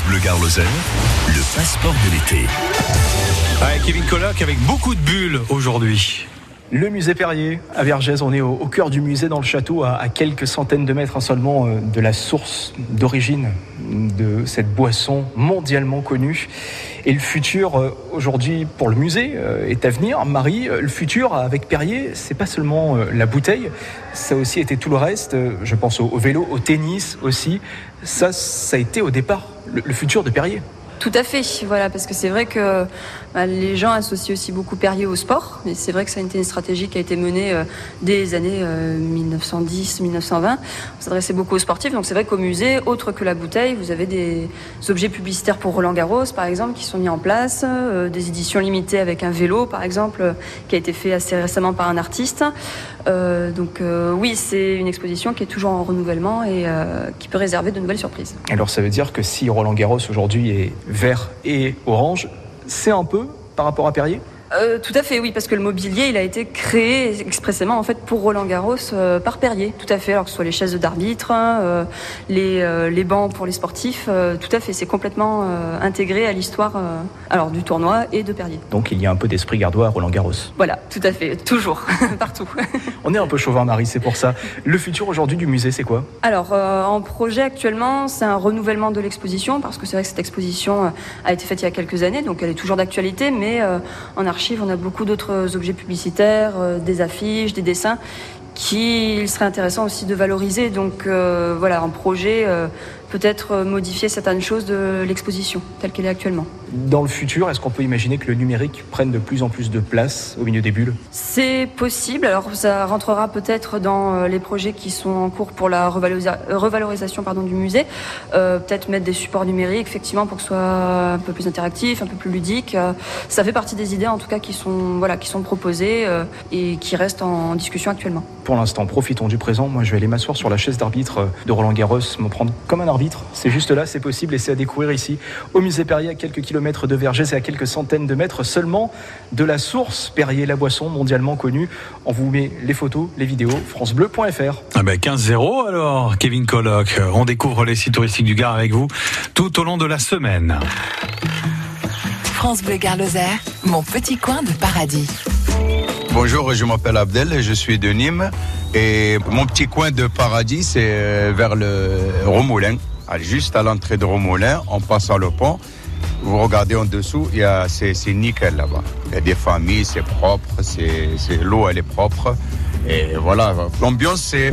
Bleu Garloser, le passeport de l'été. Kevin Coloc avec beaucoup de bulles aujourd'hui. Le musée Perrier à Vergès, on est au, cœur du musée dans le château, à, quelques centaines de mètres seulement euh, de la source d'origine de cette boisson mondialement connue. Et le futur euh, aujourd'hui pour le musée euh, est à venir. Marie, le futur avec Perrier, c'est pas seulement la bouteille, ça a aussi été tout le reste. Je pense au, vélo, au tennis aussi. Ça, ça a été au départ le futur de Perrier. Tout à fait, voilà, parce que c'est vrai que bah, les gens associent aussi beaucoup Perrier au sport, mais c'est vrai que ça a été une stratégie qui a été menée euh, dès les années 1910-1920. Euh, on s'adressait beaucoup aux sportifs, donc c'est vrai qu'au musée, autre que la bouteille, vous avez des objets publicitaires pour Roland Garros, par exemple, qui sont mis en place, euh, des éditions limitées avec un vélo, par exemple, qui a été fait assez récemment par un artiste. donc oui, c'est une exposition qui est toujours en renouvellement et qui peut réserver de nouvelles surprises. Alors ça veut dire que si Roland Garros aujourd'hui est vert et orange, c'est un peu par rapport à Perrier euh, tout à fait, oui, parce que le mobilier, il a été créé expressément en fait pour Roland Garros euh, par Perrier. Tout à fait, alors que ce soit les chaises d'arbitre, hein, euh, les, les bancs pour les sportifs, tout à fait, c'est complètement intégré à l'histoire alors du tournoi et de Perrier. Donc il y a un peu d'esprit gardois à Roland Garros. Voilà, tout à fait, toujours, partout. On est un peu chauvin, Marie, c'est pour ça. Le futur aujourd'hui du musée, c'est quoi? Alors en projet actuellement, c'est un renouvellement de l'exposition, parce que c'est vrai que cette exposition a été faite il y a quelques années, donc elle est toujours d'actualité, mais en archive on a beaucoup d'autres objets publicitaires, euh, des affiches, des dessins qu'il serait intéressant aussi de valoriser. Donc euh, voilà, un projet euh, peut-être euh, modifier certaines choses de l'exposition telle qu'elle est actuellement. Dans le futur, est-ce qu'on peut imaginer que le numérique prenne de plus en plus de place au milieu des bulles? C'est possible. Alors ça rentrera peut-être dans euh, les projets qui sont en cours pour la revalorisation pardon, du musée. Euh, peut-être mettre des supports numériques, effectivement, pour que ce soit un peu plus interactif, un peu plus ludique. ça fait partie des idées, en tout cas, qui sont, voilà, qui sont proposées et qui restent en discussion actuellement. Pour l'instant, profitons du présent. Moi, je vais aller m'asseoir sur la chaise d'arbitre de Roland Garros, me prendre comme un arbitre c'est juste là, c'est possible et c'est à découvrir ici au musée Perrier à quelques kilomètres de Vergès et à quelques centaines de mètres seulement de la source Perrier, la boisson mondialement connue. On vous met les photos, les vidéos, francebleu.fr. Ah ben 15-0 alors, Kevin Colloc. On découvre les sites touristiques du Gard avec vous tout au long de la semaine. France Bleu Gare mon petit coin de paradis. Bonjour, je m'appelle Abdel, je suis de Nîmes et mon petit coin de paradis c'est euh, vers le Romoulin juste à l'entrée de Romoulin, en passant le pont, vous regardez en dessous, il y c'est, nickel là-bas. Il y a des familles, c'est propre, c'est, l'eau elle est propre. Et voilà, l'ambiance c'est